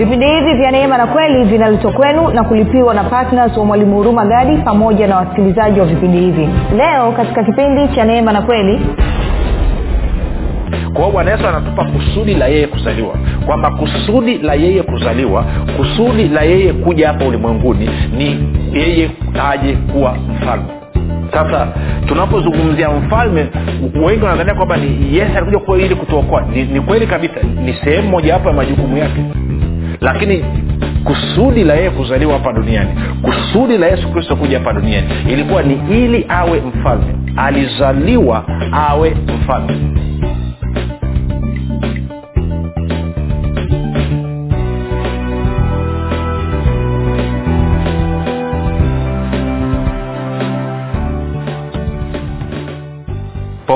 vipindi hivi vya neema na kweli vinaletwa kwenu na kulipiwa na ptns wa mwalimu huruma gadi pamoja na wasikilizaji wa vipindi hivi. Leo katika kipindi cha neema na kweli kwa hiyo bwana yesu anatupa kusudi la yeye kuzaliwa. Kwamba kusudi la yeye kuzaliwa kusudi la yeye kuja hapa ulimwenguni ni yeye aje kuwa mfalme. Sasa tunapozungumzia mfalme wengi wanadhania kwamba ni yesu alikuja kuwa ili kutuokoa. Ni, ni kweli kabisa. Ni sehemu mojawapo ya majukumu yake lakini kusudi la yeye kuzaliwa hapa duniani kusudi la yesu kristo kuja hapa duniani ilikuwa ni ili awe mfalme. Alizaliwa awe mfalme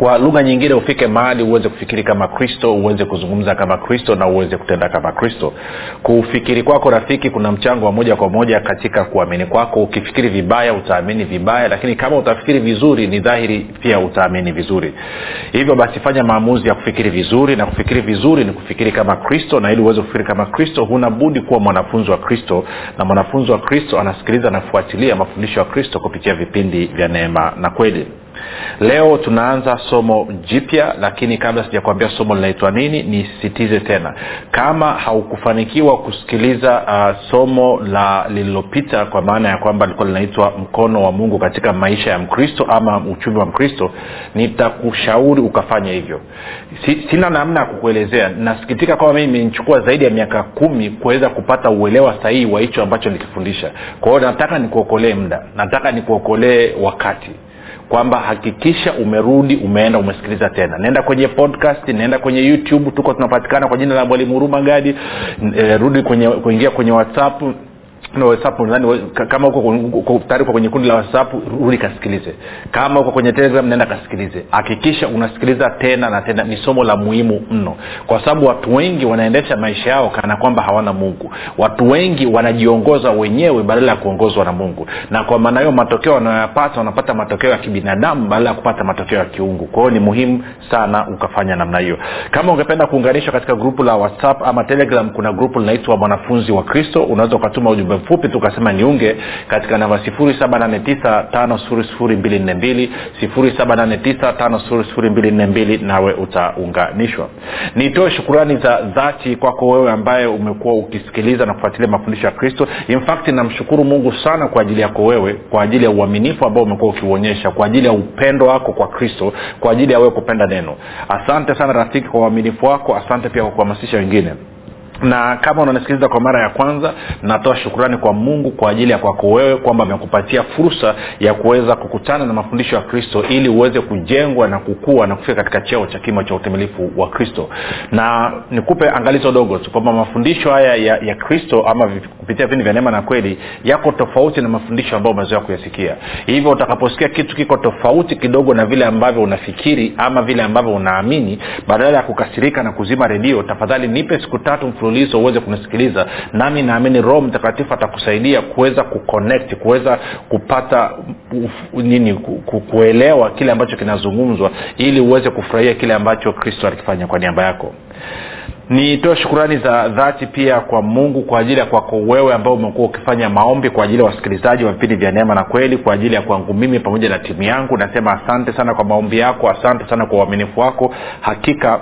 kwa lugha nyingine ufike mahali uweze kufikiri kama kristo uweze kuzungumza kama kristo na uweze kutenda kama kristo. Kufikiri kwako rafiki kuna mchango wa moja kwa moja katika kuamini kwako. Ukifikiri vibaya utaamini vibaya lakini kama utafikiri vizuri ni dhahiri pia utaamini vizuri. Hivyo basi fanya maamuzi ya kufikiri vizuri na kufikiri vizuri ni kufikiri kama kristo na ili uweze kufikiri kama kristo huna kuwa mwanafunzi wa kristo na mwanafunzi wa kristo anasikiliza anafuatilia mafundisho ya kristo kupitia vipindi vya neema na kweli leo tunaanza somo jipya lakini kabla sijakuambia somo linaitwa nini nisisitize tena. Kama haukufanikiwa kusikiliza uh, somo la lililopita kwa maana ya kwamba likuwa linaitwa mkono wa mungu katika maisha ya mkristo ama uchumi wa mkristo nitakushauri ukafanya hivyo. Si, sina namna ya kukuelezea. Nasikitika kwamba mii imenichukua zaidi ya miaka kumi kuweza kupata uelewa sahihi wa hicho ambacho nikifundisha kwa hiyo nataka nikuokolee muda. Nataka nikuokolee wakati kwamba hakikisha umerudi umeenda umesikiliza tena. Naenda kwenye podcast naenda kwenye youtube tuko tunapatikana kwa jina la mwalimu huruma gadi. E, rudi kwenye kuingia kwenye whatsapp na whatsapp nadhani kama uko tayari kwenye kundi la whatsapp rudi kasikilize. Kama uko kwenye telegram naenda kasikilize. Hakikisha unasikiliza tena na tena ni somo la muhimu mno. Kwa sababu watu wengi wanaendesha maisha yao kana kwamba hawana mungu. Watu wengi wanajiongoza wenyewe badala ya kuongozwa na mungu. Na kwa maana hiyo matokeo wanayoyapata wanapata matokeo ya kibinadamu badala ya kupata matokeo ya kiungu. Kwa hiyo ni muhimu sana ukafanya namna hiyo. Kama ungependa kuunganishwa katika grupu la whatsapp ama telegram kuna grupu linaitwa mwanafunzi wa kristo. Unaweza ukatuma ujumbe mfupi tu ukasema niunge katika namba 7895242 7895242 nawe utaunganishwa. Nitoe shukurani za dhati kwako wewe ambaye umekuwa ukisikiliza na kufuatilia mafundisho ya kristo. In namshukuru mungu sana kwa ajili yako wewe kwa ajili ya uaminifu ambao umekuwa ukiuonyesha kwa ajili ya upendo wako kwa kristo kwa ajili ya wewe kupenda neno. Asante sana rafiki kwa uaminifu wako asante pia kwa kuhamasisha wengine na kama unanisikiliza kwa mara ya kwanza natoa shukurani kwa mungu kwa ajili ya kwako wewe kwamba amekupatia fursa ya kuweza kukutana na mafundisho ya kristo ili uweze kujengwa na kukua na kufika katika cheo cha kimo cha utimilifu wa kristo. Na nikupe angalizo dogo tu kwamba mafundisho haya ya, ya kristo ama kupitia vipindi vya neema na kweli yako tofauti na mafundisho ambayo umezoea kuyasikia. Hivyo utakaposikia kitu kiko tofauti kidogo na vile ambavyo unafikiri ama vile ambavyo unaamini badala ya kukasirika na kuzima redio tafadhali nipe siku tatu mfululizo uweze kunisikiliza. Nami naamini roho mtakatifu atakusaidia kuweza kuconnect kuweza kupata uf, nini kuelewa kile ambacho kinazungumzwa ili uweze kufurahia kile ambacho kristo alikifanya kwa niaba yako. Nitoe shukurani za dhati pia kwa mungu kwa ajili ya kwako wewe ambao umekuwa ukifanya maombi kwa ajili ya wasikilizaji wa vipindi vya neema na kweli kwa ajili ya kwangu mimi pamoja na timu yangu. Nasema asante sana kwa maombi yako asante sana kwa uaminifu wako. Hakika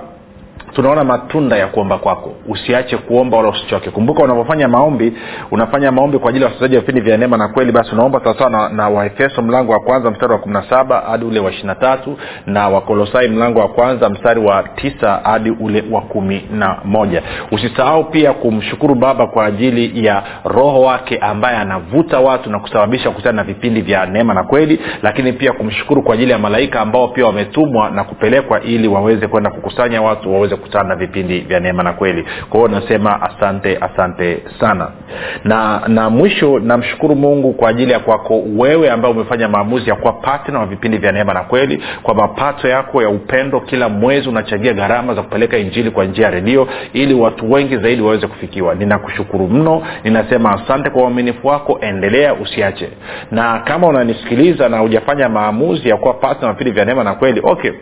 tunaona matunda ya kuomba kwako. Usiache kuomba wala usichoke. Kumbuka unapofanya maombi unafanya maombi kwa ajili ya wasikilizaji wa vipindi vya neema na kweli basi unaomba sawasawa na, na waefeso mlango wa kwanza mstari wa kumi na hadi ule wa ishirina tatu na wakolosai mlango wa kwanza mstari wa tisa hadi ule wa kumi na moja. Usisahau pia kumshukuru baba kwa ajili ya roho wake ambaye anavuta watu na kusababisha kukutana na vipindi vya neema na kweli lakini pia kumshukuru kwa ajili ya malaika ambao pia wametumwa na kupelekwa ili waweze kwenda kukusanya watu waweze kukutana na vipindi vya neema na kweli. Kwa hiyo nasema asante asante sana. Na na mwisho namshukuru mungu kwa ajili ya kwako wewe ambaye umefanya maamuzi ya kuwa patna wa vipindi vya neema na kweli kwa mapato yako ya upendo kila mwezi unachangia gharama za kupeleka injili kwa njia ya redio ili watu wengi zaidi waweze kufikiwa. Ninakushukuru mno ninasema asante kwa uaminifu wako endelea usiache. Na kama unanisikiliza na hujafanya maamuzi ya kuwa patna wa vipindi vya neema na kweli okay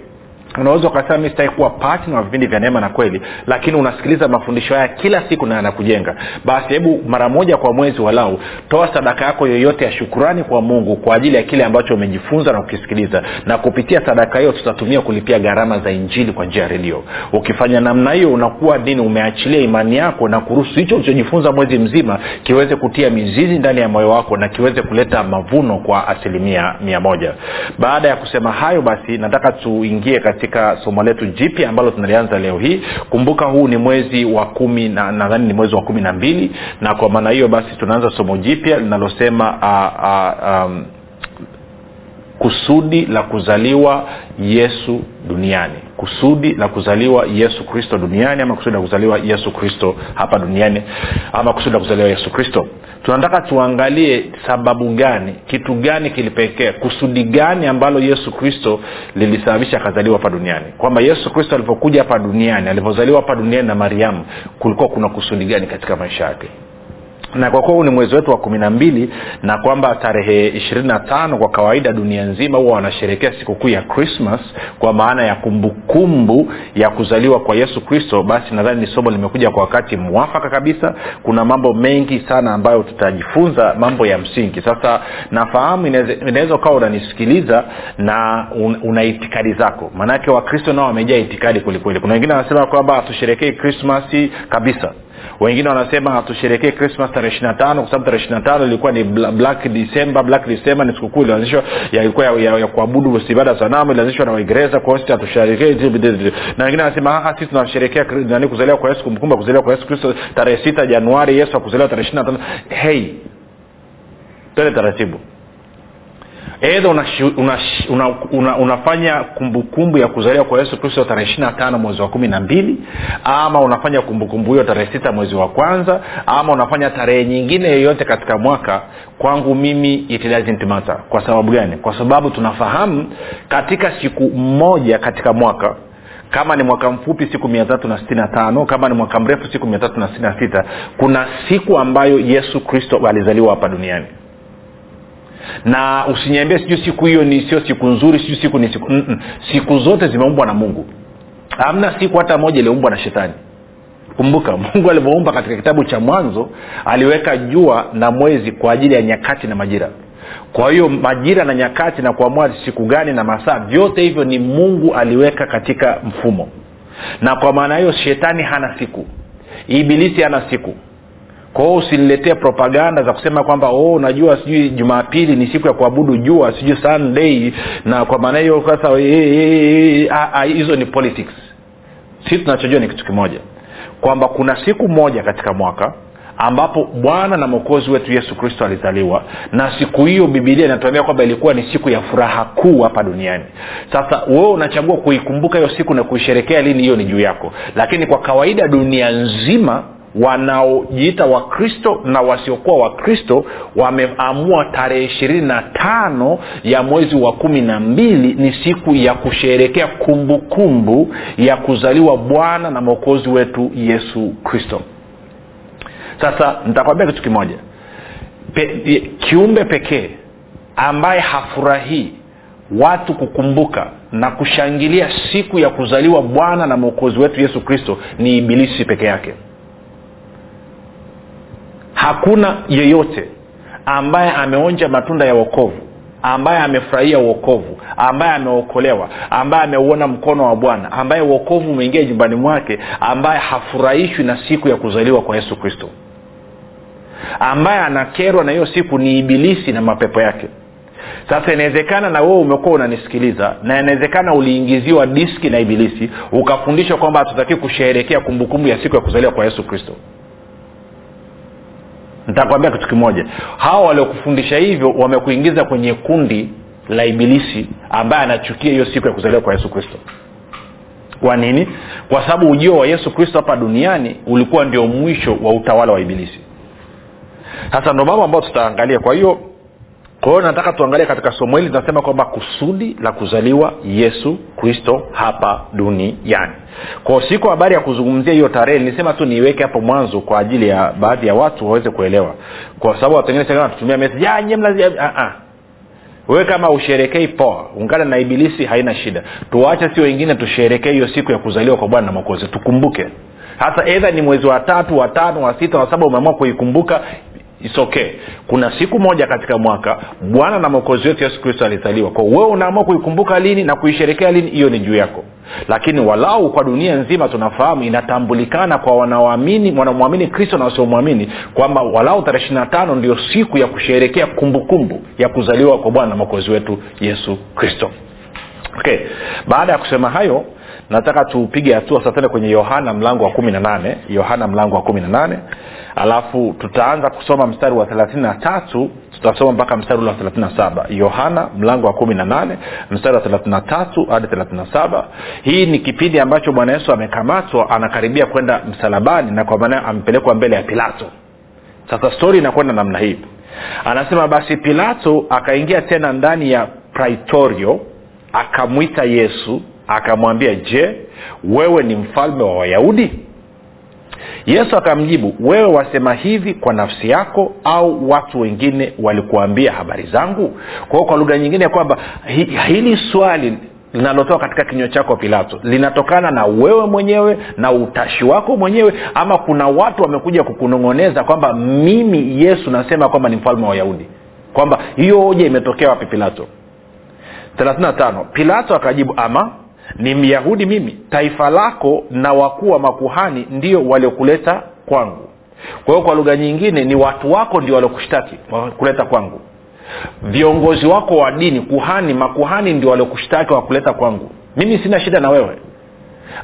unaweza ukasema mi sitaki kuwa patna wa vipindi vya neema na kweli lakini unasikiliza mafundisho haya kila siku na yanakujenga. Basi hebu mara moja kwa mwezi walau toa sadaka yako yoyote ya shukurani kwa mungu kwa ajili ya kile ambacho umejifunza na kukisikiliza. Na kupitia sadaka hiyo tutatumia kulipia gharama za injili kwa njia ya redio. Ukifanya namna hiyo unakuwa dini umeachilia imani yako na kuruhusu hicho ulichojifunza mwezi mzima kiweze kutia mizizi ndani ya moyo wako na kiweze kuleta mavuno kwa asilimia mia moja. Baada ya kusema hayo basi nataka tuingie katika somo letu jipya ambalo tunalianza leo hii. Kumbuka huu ni mwezi wa kumi na nadhani ni mwezi wa kumi na mbili na kwa maana hiyo basi tunaanza somo jipya linalosema kusudi la kuzaliwa yesu duniani. Kusudi la kuzaliwa yesu kristo duniani ama kusudi la kuzaliwa yesu kristo hapa duniani ama kusudi la kuzaliwa yesu kristo tunataka tuangalie sababu gani kitu gani kilipekea kusudi gani ambalo yesu kristo lilisababisha akazaliwa hapa duniani. Kwamba yesu kristo alipokuja hapa duniani alivyozaliwa hapa duniani na mariamu kulikuwa kuna kusudi gani katika maisha yake na kwa kuwa huu ni mwezi wetu wa kumi na mbili na kwamba tarehe ishirini na tano kwa kawaida dunia nzima huwa wanasherekea sikukuu ya krismas kwa maana ya kumbukumbu kumbu ya kuzaliwa kwa yesu kristo basi nadhani ni somo limekuja kwa wakati mwafaka kabisa. Kuna mambo mengi sana ambayo tutajifunza mambo ya msingi. Sasa nafahamu inaweza ukawa unanisikiliza na un, una itikadi zako. Maanake wakristo nao wamejaa itikadi kwelikweli kuna wengine wanasema kwamba hatusherekei krismasi kabisa wengine wanasema hatusherekee krismas tarehe ishiri na tano kwa sababu tarehe ishiri na tano ilikuwa ni black december. Black december ni sikukuu ilianzishwa ilikuwa ya, ya, ya kuabudu ibada sanamu ilianzishwa na waingereza kwa hiyo hatusherekee na wengine wanasema sisi tunasherekea nani kuzaliwa kwa yesu kumkumba kuzaliwa kwa yesu kristo tarehe sita januari yesu akuzaliwa tarehe ishiri na tano. Hei tele taratibu edha unafanya una, una, una, unafanya kumbukumbu kumbu ya kuzaliwa kwa yesu kristo tarehe ishiri na tano mwezi wa kumi na mbili ama unafanya kumbukumbu hiyo tarehe sita mwezi wa kwanza ama unafanya tarehe nyingine yoyote katika mwaka kwangu mimi it kwa sababu gani? Kwa sababu tunafahamu katika siku moja katika mwaka kama ni mwaka mfupi siku mia tatu na sitini tano kama ni mwaka mrefu siku mia tatu na sitini sita kuna siku ambayo yesu kristo alizaliwa hapa duniani na usiniambie sijui siku hiyo ni sio siku nzuri sijui siku ni siku Mm-mm. siku zote zimeumbwa na mungu. Hamna siku hata moja iliumbwa na shetani. Kumbuka mungu alivyoumba katika kitabu cha mwanzo aliweka jua na mwezi kwa ajili ya nyakati na majira. Kwa hiyo majira na nyakati na kuamua siku gani na masaa vyote hivyo ni mungu aliweka katika mfumo. Na kwa maana hiyo shetani hana siku. Ibilisi hana siku kwao usiniletee propaganda za kusema kwamba oh, unajua sijui jumapili ni siku ya kuabudu jua sijui sunday na kwa maana hiyo sasa hizo ni politics. Si tunachojua ni kitu kimoja kwamba kuna siku moja katika mwaka ambapo bwana na mwokozi wetu yesu kristo alizaliwa na siku hiyo bibilia inatuambia kwamba ilikuwa ni siku ya furaha kuu hapa duniani. Sasa wewe unachagua kuikumbuka hiyo siku na kuisherekea lini hiyo ni juu yako. Lakini kwa kawaida dunia nzima wanaojiita wakristo na wasiokuwa wakristo wameamua tarehe ishirini na tano ya mwezi wa kumi na mbili ni siku ya kusherekea kumbukumbu ya kuzaliwa bwana na mwokozi wetu yesu kristo. Sasa nitakwambia kitu kimoja. Pe, kiumbe pekee ambaye hafurahii watu kukumbuka na kushangilia siku ya kuzaliwa bwana na mwokozi wetu yesu kristo ni ibilisi peke yake hakuna yeyote ambaye ameonja matunda ya wokovu ambaye amefurahia uokovu ambaye ameokolewa ambaye ameuona mkono wa bwana ambaye uokovu umeingia nyumbani mwake ambaye hafurahishwi na siku ya kuzaliwa kwa yesu kristo ambaye anakerwa na hiyo siku ni ibilisi na mapepo yake. Sasa inawezekana na wewe umekuwa unanisikiliza na inawezekana uliingiziwa diski na ibilisi ukafundishwa kwamba hatutaki kusheherekea kumbukumbu ya siku ya kuzaliwa kwa yesu kristo nitakwambia kitu kimoja. Hawa waliokufundisha hivyo wamekuingiza kwenye kundi la ibilisi ambaye anachukia hiyo siku ya kuzaliwa kwa yesu kristo. Kwa nini? Kwa sababu ujio wa yesu kristo hapa duniani ulikuwa ndio mwisho wa utawala wa ibilisi. Sasa ndo mambo ambayo tutaangalia. Kwa hiyo kwa hiyo nataka tuangalie katika somo hili tunasema kwamba kusudi la kuzaliwa yesu kristo hapa duniani. Kwa siko habari ya kuzungumzia hiyo tarehe nilisema tu niiweke hapo mwanzo kwa ajili ya baadhi ya watu waweze kuelewa. Kwa sababu watu wengine ah, ah. wewe kama usherekei poa ungana na ibilisi haina shida. Tuwache si wengine tusherekee hiyo siku ya kuzaliwa kwa bwana na mwokozi. Tukumbuke. Hasa edha ni mwezi wa tatu wa tano wa sita wa saba umeamua kuikumbuka It's okay. Kuna siku moja katika mwaka bwana na mwokozi wetu yesu kristo alizaliwa kwa wewe unaamua kuikumbuka lini na kuisherekea lini hiyo ni juu yako. Lakini walau kwa dunia nzima tunafahamu inatambulikana kwa wanaoamini wanamwamini kristo na wasiomwamini kwamba walau tarehe ishiri na tano ndio siku ya kusherekea kumbukumbu ya kuzaliwa kwa bwana na mwokozi wetu yesu kristo. Okay. Baada ya kusema hayo nataka tupige hatua sasa tende kwenye yohana mlango wa kumi na nane. Yohana mlango wa kumi na nane. Alafu tutaanza kusoma mstari wa thelathini na tatu. Tutasoma mpaka mstari ule wa thelathini na saba. Yohana mlango wa kumi na nane mstari wa thelathini na tatu hadi thelathini na saba. Hii ni kipindi ambacho bwana yesu amekamatwa anakaribia kwenda msalabani na kwa maana amepelekwa mbele ya pilato. Sasa stori inakwenda namna hii. Anasema basi pilato akaingia tena ndani ya praitorio akamwita yesu akamwambia je wewe ni mfalme wa wayahudi? Yesu akamjibu wewe wasema hivi kwa nafsi yako au watu wengine walikuambia habari zangu? Kwa hiyo kwa lugha nyingine kwamba hili swali linalotoka katika kinywa chako pilato linatokana na wewe mwenyewe na utashi wako mwenyewe ama kuna watu wamekuja kukunong'oneza kwamba mimi yesu nasema kwamba ni mfalme wa wayahudi? Kwamba hiyo hoja imetokea wapi pilato? 35 pilato akajibu ama ni myahudi mimi. Taifa lako na wakuu wa makuhani ndio waliokuleta kwangu. Kwa hiyo kwa lugha nyingine ni watu wako ndio waliokushtaki kuleta kwangu. Viongozi wako wa dini kuhani makuhani ndio waliokushtaki wakuleta kwangu. Mimi sina shida na wewe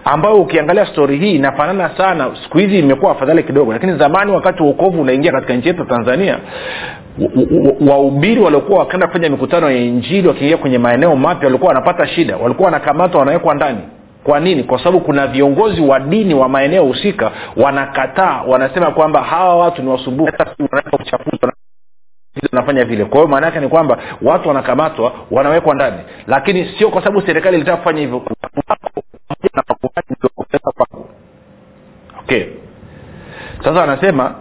ambayo ukiangalia stori hii inafanana sana. Siku hizi imekuwa afadhali kidogo lakini zamani wakati uokovu unaingia katika nchi yetu tanzania wahubiri waliokuwa wakaenda kufanya mikutano ya injili wakiingia kwenye maeneo mapya walikuwa wanapata shida walikuwa wanakamatwa wanawekwa ndani. Kwa nini? Kwa sababu kuna viongozi wa dini wa maeneo husika wanakataa wanasema kwamba hawa watu ni wasumbufu. Wanafanya vile. Kwa hiyo maana yake ni kwamba watu wanakamatwa wanawekwa ndani. Lakini sio kwa sababu serikali ilitaka kufanya hivyo okay. Sasa anasema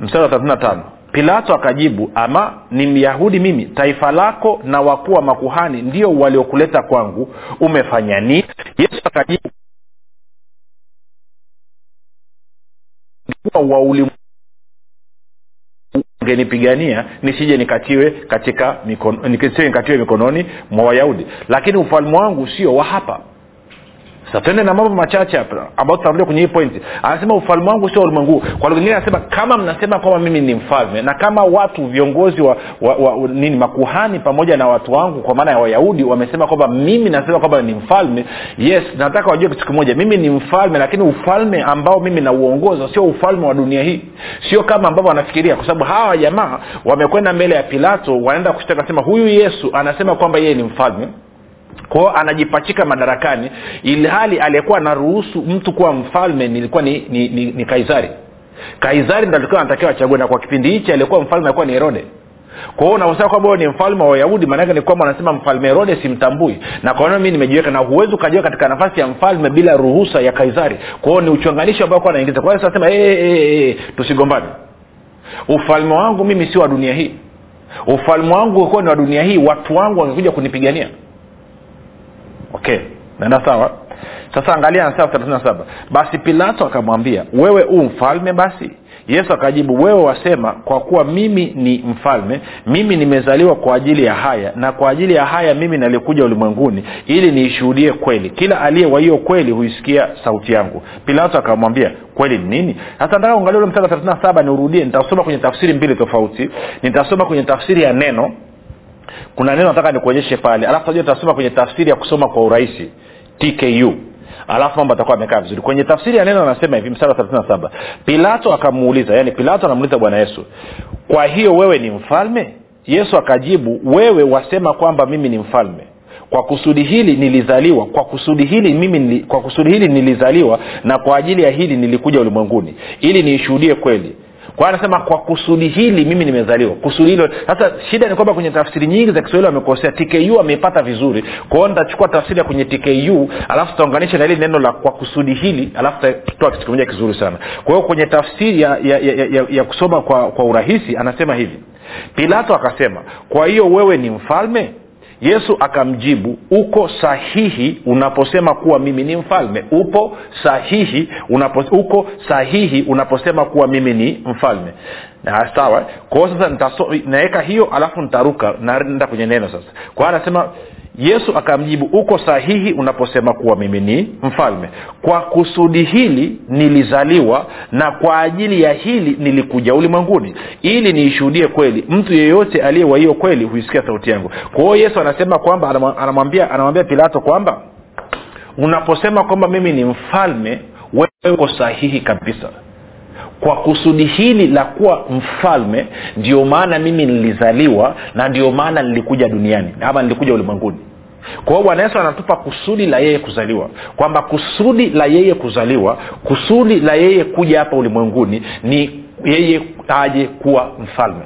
mstari wa thelathini na tano pilato akajibu ama ni myahudi mimi? Taifa lako na wakuu wa makuhani ndio waliokuleta kwangu. Umefanya nini? Yesu akajibu wa nisije nikatiwe katika mikono, nisije nikatiwe mikononi mwa wayahudi. Lakini ufalme wangu sio wa hapa twende na mambo machache hapa ambayo tutarudia kwenye hii pointi anasema ufalme wangu sio ulimwengu kwa lugha anasema kama mnasema kwamba mimi ni mfalme na kama watu viongozi wa, wa, wa nini makuhani pamoja na watu wangu kwa maana ya wayahudi wamesema kwamba mimi nasema kwamba ni mfalme yes nataka wajue kitu kimoja. Mimi ni mfalme lakini ufalme ambao mimi nauongoza sio ufalme wa dunia hii. Sio kama ambavyo wanafikiria kwa sababu hawa jamaa wamekwenda mbele ya pilato wanaenda kushtaka sema huyu yesu anasema kwamba yeye ni mfalme kwao anajipachika madarakani ili hali aliyekuwa anaruhusu mtu kuwa mfalme nilikuwa ni, ni, ni, ni kaisari. Kaisari ndo anatakiwa achague na kwa kipindi hichi aliyekuwa mfalme alikuwa ni herode. Kwa hiyo unaosema kwamba ni mfalme wa wayahudi maanake ni kwamba wanasema mfalme herode simtambui. Na kwa nini mi nimejiweka? Na huwezi ukajiweka katika nafasi ya mfalme bila ruhusa ya kaisari. Kwa ni uchonganishi ambao kuwa naingiza kwa hiyo sasema hey, hey, hey, tusigombane. Ufalme wangu mimi si wa dunia hii. Ufalme wangu ukuwa ni wa dunia hii watu wangu wangekuja kunipigania okay naenda sawa? Sasa angalia anasema basi pilato akamwambia wewe huu mfalme basi? Yesu akajibu wewe wasema kwa kuwa mimi ni mfalme mimi nimezaliwa kwa ajili ya haya na kwa ajili ya haya mimi nalikuja ulimwenguni ili niishuhudie kweli. Kila aliye wa kweli huisikia sauti yangu. Pilato akamwambia kweli ni nini? Sasa nataka uangalia ule mstari thelathini saba niurudie nitasoma kwenye tafsiri mbili tofauti. Nitasoma kwenye tafsiri ya neno kuna neno nataka nikuonyeshe pale. Alafu tajua tasoma kwenye tafsiri ya kusoma kwa urahisi. Tku alafu mambo atakuwa amekaa vizuri. Kwenye tafsiri ya neno anasema hivi msara wa pilato akamuuliza yani pilato anamuuliza bwana yesu kwa hiyo wewe ni mfalme? Yesu akajibu wewe wasema kwamba mimi ni mfalme. Kwa kusudi hili nilizaliwa kwa kusudi hili mimi kwa kusudi hili nilizaliwa na kwa ajili ya hili nilikuja ulimwenguni ili niishuhudie kweli kwa anasema kwa kusudi hili mimi nimezaliwa. Kusudi hilo sasa shida ni kwamba kwenye tafsiri nyingi za kiswahili wamekosea. Tku ameipata vizuri. Kwa hiyo nitachukua tafsiri ya kwenye tku alafu tutaunganisha na hili neno la kwa kusudi hili alafu tutatoa kitu kimoja kizuri sana. Kwa hiyo kwenye tafsiri ya, ya, ya, ya, ya kusoma kwa, kwa urahisi anasema hivi. Pilato akasema kwa hiyo wewe ni mfalme yesu akamjibu uko sahihi unaposema kuwa mimi ni mfalme? Upo sahihi unapo, uko sahihi unaposema kuwa mimi ni mfalme. Na sawa. Kwao sasa naweka hiyo alafu nitaruka naenda kwenye neno sasa. Kwa anasema yesu akamjibu uko sahihi unaposema kuwa mimi ni mfalme. Kwa kusudi hili nilizaliwa na kwa ajili ya hili nilikuja ulimwenguni ili niishuhudie kweli. Mtu yeyote aliye wa hiyo kweli huisikia sauti yangu. Kwa hiyo yesu anasema kwamba anamwambia anamwambia pilato kwamba unaposema kwamba mimi ni mfalme wewe uko sahihi kabisa kwa kusudi hili la kuwa mfalme ndio maana mimi nilizaliwa na ndio maana nilikuja duniani ama nilikuja ulimwenguni. Kwa hiyo bwana yesu anatupa kusudi la yeye kuzaliwa kwamba kusudi la yeye kuzaliwa kusudi la yeye kuja hapa ulimwenguni ni yeye aje kuwa mfalme.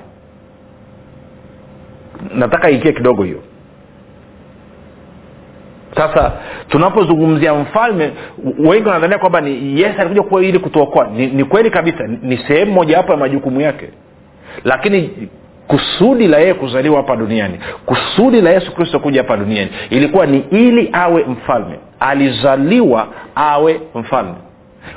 Nataka ikie kidogo hiyo sasa tunapozungumzia mfalme wengi wanadhania kwamba ni yes alikuja kuwa ili kutuokoa. Ni, ni kweli kabisa ni, sehemu mojawapo ya majukumu yake. Lakini kusudi la yeye kuzaliwa hapa duniani kusudi la yesu kristo kuja hapa duniani ilikuwa ni ili awe mfalme. Alizaliwa awe mfalme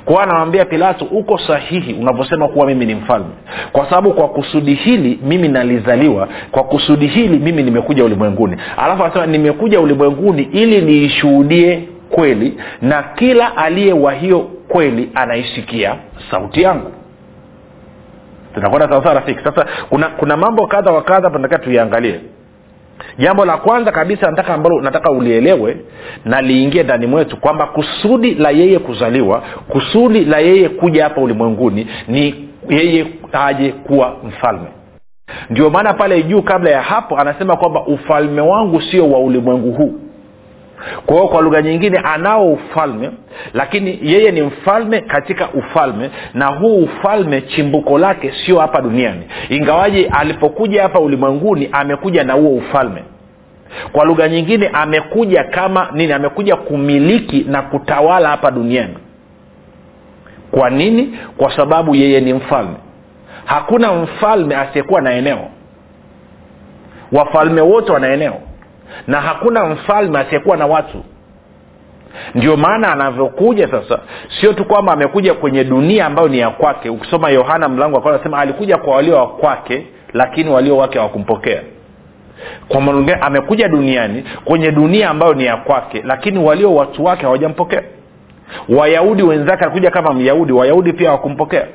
kwao anamwambia pilato uko sahihi unavyosema kuwa mimi ni mfalme. Kwa sababu kwa kusudi hili mimi nalizaliwa kwa kusudi hili mimi nimekuja ulimwenguni. Alafu anasema nimekuja ulimwenguni ili niishuhudie kweli na kila aliye wa hiyo kweli anaisikia sauti yangu. Tunakwenda sawasawa rafiki? Sasa kuna kuna mambo kadha wa kadha tunataka tuiangalie jambo la kwanza kabisa nataka ambalo nataka ulielewe na liingie ndani mwetu kwamba kusudi la yeye kuzaliwa kusudi la yeye kuja hapa ulimwenguni ni yeye aje kuwa mfalme. Ndio maana pale juu kabla ya hapo anasema kwamba ufalme wangu sio wa ulimwengu huu kwa hiyo kwa lugha nyingine anao ufalme lakini yeye ni mfalme katika ufalme na huu ufalme chimbuko lake sio hapa duniani. Ingawaji alipokuja hapa ulimwenguni amekuja na huo ufalme. Kwa lugha nyingine amekuja kama nini? Amekuja kumiliki na kutawala hapa duniani. Kwa nini? Kwa sababu yeye ni mfalme. Hakuna mfalme asiyekuwa na eneo. Wafalme wote wana eneo na hakuna mfalme asiyekuwa na watu. Ndio maana anavyokuja sasa. Sio tu kwamba amekuja kwenye dunia ambayo ni ya kwake. Ukisoma yohana mlango wa anasema alikuja kwa walio wa kwake lakini walio wake hawakumpokea. Kwa manungine amekuja duniani kwenye dunia ambayo ni ya kwake lakini walio watu wake hawajampokea. Wayahudi wenzake alikuja kama myahudi wayahudi pia hawakumpokea.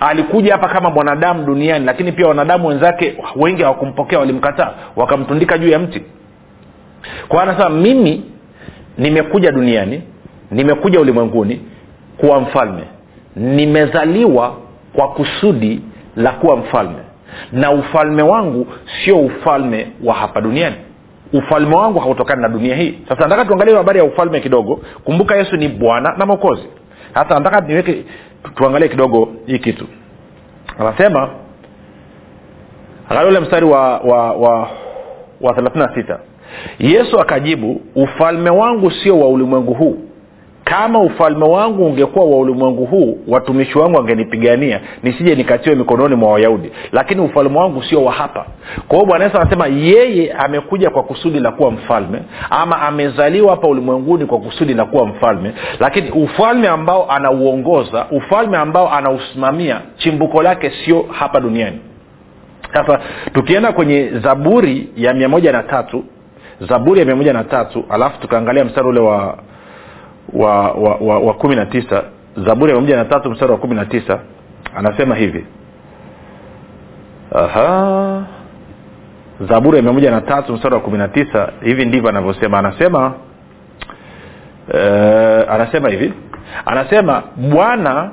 Alikuja hapa kama mwanadamu duniani lakini pia wanadamu wenzake wengi hawakumpokea walimkataa wakamtundika juu ya mti kwa anasema mimi nimekuja duniani nimekuja ulimwenguni kuwa mfalme. Nimezaliwa kwa kusudi la kuwa mfalme. Na ufalme wangu sio ufalme wa hapa duniani. Ufalme wangu hautokani na dunia hii. Sasa nataka tuangalie habari ya ufalme kidogo. Kumbuka yesu ni bwana na mokozi sasa nataka niweke tuangalie kidogo hii kitu. Anasema angalia ule mstari wa wa wa wa thelathini na sita yesu akajibu ufalme wangu sio wa ulimwengu huu. Kama ufalme wangu ungekuwa wa ulimwengu huu watumishi wangu wangenipigania nisije nikatiwe mikononi mwa wayahudi. Lakini ufalme wangu sio wa hapa. Kwa hiyo bwana anasema yeye amekuja kwa kusudi la kuwa mfalme ama amezaliwa hapa ulimwenguni kwa kusudi la kuwa mfalme. Lakini ufalme ambao anauongoza ufalme ambao anausimamia chimbuko lake sio hapa duniani. Sasa tukienda kwenye zaburi ya mia moja na tatu zaburi ya mia moja na tatu alafu tukaangalia mstari ule wa wa wa, wa, wa kumi na tisa. Zaburi ya mia na tatu mstari wa kumi na tisa anasema hivi. Aha. zaburi ya mia moja na tatu mstari wa kumi na tisa hivi ndivyo anavyosema. Anasema uh, anasema hivi. Anasema bwana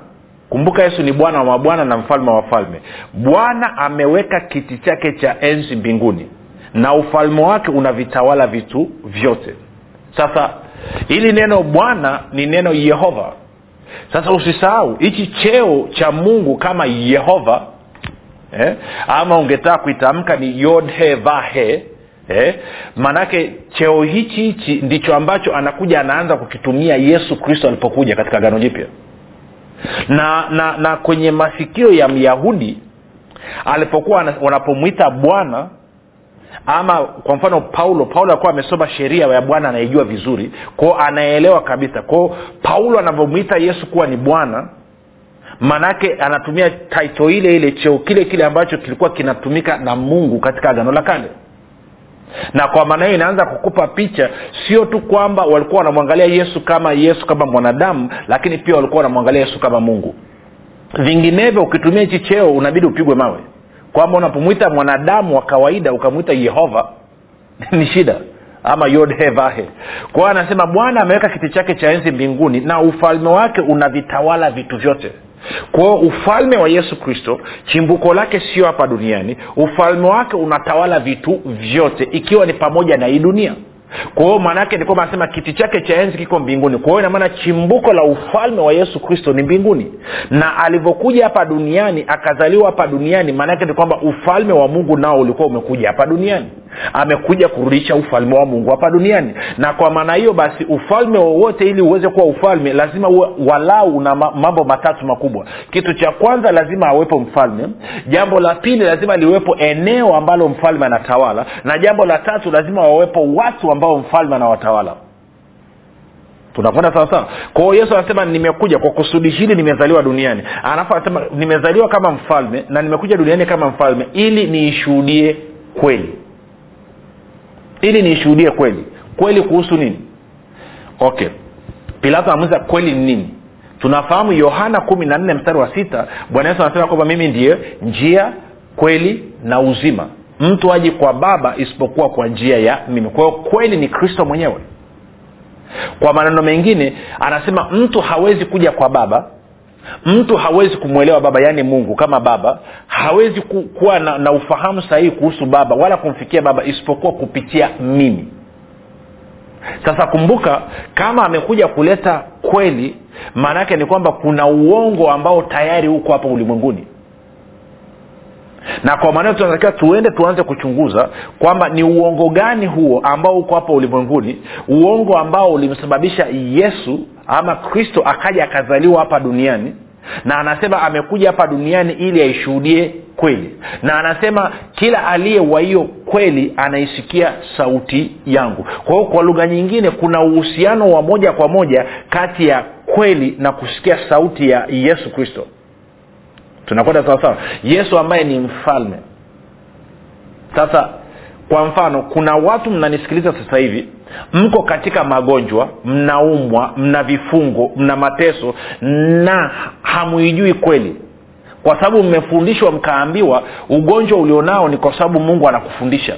kumbuka yesu ni bwana wa mabwana na mfalme wa wafalme. Bwana ameweka kiti chake cha enzi mbinguni na ufalme wake unavitawala vitu vyote sasa hili neno bwana ni neno yehova sasa usisahau hichi cheo cha mungu kama yehova eh? ama ungetaka kuitamka ni yodhevahe eh? maanake cheo hichi hichi ndicho ambacho anakuja anaanza kukitumia yesu kristo alipokuja katika gano jipya na na na kwenye masikio ya myahudi alipokuwa wanapomwita bwana ama kwa mfano paulo paulo alikuwa amesoma sheria ya bwana anaijua vizuri. Kwao anaelewa kabisa. Kwao paulo anavyomwita yesu kuwa ni bwana maanaake anatumia taito ile ile cheo kile kile ambacho kilikuwa kinatumika na mungu katika agano la kale. Na kwa maana hiyo inaanza kukupa picha sio tu kwamba walikuwa wanamwangalia yesu kama yesu kama mwanadamu lakini pia walikuwa wanamwangalia yesu kama mungu. Vinginevyo ukitumia hichi cheo unabidi upigwe mawe kwamba unapomwita mwanadamu wa kawaida ukamwita yehova ni shida. Ama yodhevahe kwao anasema bwana ameweka kiti chake cha enzi mbinguni na ufalme wake unavitawala vitu vyote. Kwao ufalme wa yesu kristo chimbuko lake sio hapa duniani. Ufalme wake unatawala vitu vyote ikiwa ni pamoja na hii dunia kwa hiyo maanaake ni kwamba anasema kiti chake cha enzi kiko mbinguni. Kwa hiyo inamaana chimbuko la ufalme wa yesu kristo ni mbinguni. Na alivyokuja hapa duniani akazaliwa hapa duniani maanaake ni kwamba ufalme wa mungu nao ulikuwa umekuja hapa duniani amekuja kurudisha ufalme wa mungu hapa duniani. Na kwa maana hiyo basi ufalme wowote ili uweze kuwa ufalme lazima uwe walau una mambo matatu makubwa. Kitu cha kwanza lazima awepo mfalme. Jambo la pili lazima liwepo eneo ambalo mfalme anatawala. Na jambo la tatu lazima wawepo watu ambao mfalme anawatawala. Tunakwenda sawasawa kwa hiyo yesu anasema nimekuja kwa kusudi hili nimezaliwa duniani. Alafu anasema nimezaliwa kama mfalme na nimekuja duniani kama mfalme ili niishuhudie kweli ili niishuhudie kweli. Kweli kuhusu nini? Okay. Pilato anamuuliza kweli ni nini? Tunafahamu yohana kumi na nne mstari wa sita bwana yesu anasema kwamba mimi ndiye njia kweli na uzima. Mtu aji kwa baba isipokuwa kwa njia ya mimi. Kwa hiyo kweli ni kristo mwenyewe. Kwa maneno mengine anasema mtu hawezi kuja kwa baba mtu hawezi kumwelewa baba yaani mungu kama baba. Hawezi ku, kuwa na, na ufahamu sahihi kuhusu baba wala kumfikia baba isipokuwa kupitia mimi. Sasa kumbuka kama amekuja kuleta kweli maana yake ni kwamba kuna uongo ambao tayari huko hapo ulimwenguni na kwa maanao tunatakiwa tuende tuanze kuchunguza kwamba ni uongo gani huo ambao uko hapa ulimwenguni uongo ambao ulimsababisha yesu ama kristo akaja akazaliwa hapa duniani na anasema amekuja hapa duniani ili aishuhudie kweli. Na anasema kila aliye wa hiyo kweli anaisikia sauti yangu. Kwa hiyo kwa lugha nyingine kuna uhusiano wa moja kwa moja kati ya kweli na kusikia sauti ya yesu kristo tunakwenda sawasawa yesu ambaye ni mfalme. Sasa kwa mfano kuna watu mnanisikiliza sasa hivi mko katika magonjwa mnaumwa mna vifungo mna mateso na hamuijui kweli. Kwa sababu mmefundishwa mkaambiwa ugonjwa ulionao ni kwa sababu mungu anakufundisha.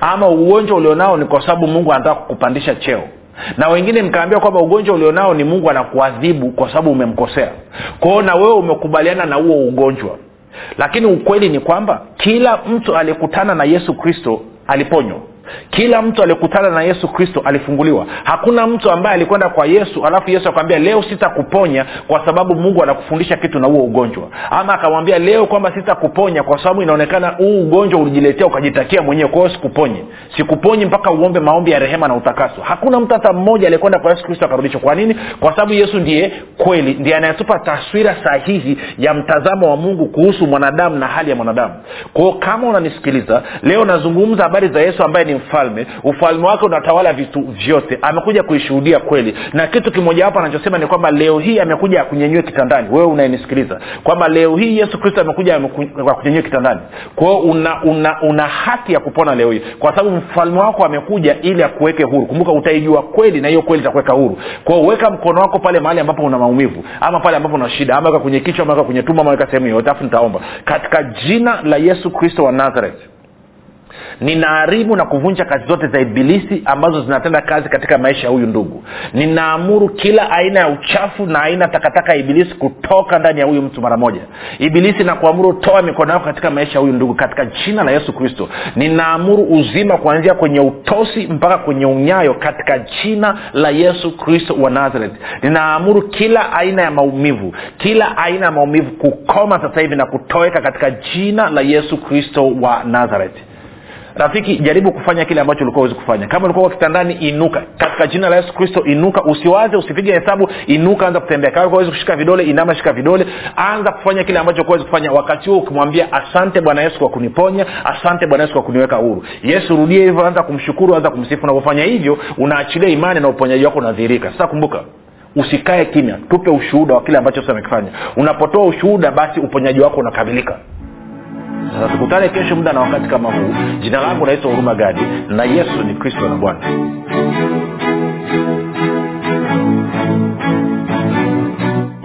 Ama ugonjwa ulionao ni kwa sababu mungu anataka kukupandisha cheo na wengine mkaambia kwamba ugonjwa ulionao ni mungu anakuadhibu kwa sababu umemkosea. Kwao na wewe umekubaliana na huo ugonjwa. Lakini ukweli ni kwamba kila mtu aliyekutana na yesu kristo aliponywa kila mtu aliyekutana na yesu kristo alifunguliwa. Hakuna mtu ambaye alikwenda kwa yesu alafu yesu akamwambia leo sitakuponya kwa sababu mungu anakufundisha kitu na huo ugonjwa. Ama akamwambia leo kwamba sitakuponya kwa sababu inaonekana huu ugonjwa ulijiletea ukajitakia mwenyewe kwa hiyo sikuponye. Sikuponyi mpaka uombe maombi ya rehema na utakaso. Hakuna mtu hata mmoja aliyekwenda kwa yesu kristo akarudishwa. Kwa nini? Kwa sababu yesu ndiye kweli ndiye anayetupa taswira sahihi ya mtazamo wa mungu kuhusu mwanadamu na hali ya mwanadamu. Kwao kama unanisikiliza leo nazungumza habari za yesu ambaye ni mfalme ufalme wake unatawala vitu vyote. Amekuja kuishuhudia kweli. Na kitu kimojawapo anachosema ni kwamba leo hii amekuja akunyanyue kitandani. Wewe unayenisikiliza kwamba leo hii yesu kristo amekuja akunyanyue kitandani. Kwao una, una, una haki ya kupona leo hii kwa sababu mfalme wako amekuja ili akuweke huru. Kumbuka utaijua kweli na hiyo kweli itakuweka huru. Kwao weka mkono wako pale mahali ambapo una maumivu ama pale ambapo una shida ama kwenye kichwa ama kwenye tumbo ama sehemu yoyote afu nitaomba. Katika jina la yesu kristo wa nazareth ninaharibu na kuvunja kazi zote za ibilisi ambazo zinatenda kazi katika maisha ya huyu ndugu. Ninaamuru kila aina ya uchafu na aina takataka ya ibilisi kutoka ndani ya huyu mtu mara moja. Ibilisi na kuamuru toa mikono yako katika maisha ya huyu ndugu katika jina la yesu kristo. Ninaamuru uzima kuanzia kwenye utosi mpaka kwenye unyayo katika jina la yesu kristo wa nazareth. Ninaamuru kila aina ya maumivu kila aina ya maumivu kukoma sasa hivi na kutoweka katika jina la yesu kristo wa nazareth rafiki jaribu kufanya kile ambacho ulikuwa uwezi kufanya. Kama ulikuwa kitandani inuka. Katika jina la yesu kristo inuka. Usiwaze usipige hesabu. Inuka anza kutembea. Kama uwezi kushika vidole inama shika vidole. Anza kufanya kile ambacho kuwezi kufanya. Wakati huo ukimwambia asante bwana yesu kwa kuniponya asante bwana yesu kwa kuniweka huru. Yesu rudie hivyo anza kumshukuru anza kumsifu. Unavyofanya hivyo unaachilia imani na uponyaji wako unadhihirika. Sasa kumbuka usikae kimya. Tupe ushuhuda wa kile ambacho amekifanya. Unapotoa ushuhuda basi uponyaji wako unakamilika sasa tukutane kesho muda na wakati kama huu. Jina langu naitwa huruma gadi na yesu ni kristo na bwana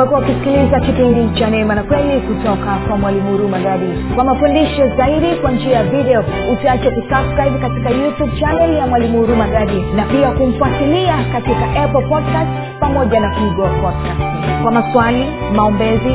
umekuwa ukisikiliza kipindi cha neema na kweli kutoka kwa mwalimu huruma gadi kwa mafundisho zaidi kwa njia ya video usiache kusubscribe katika youtube chanel ya mwalimu huruma gadi na pia kumfuatilia katika apple podcast pamoja na google podcast kwa maswali maombezi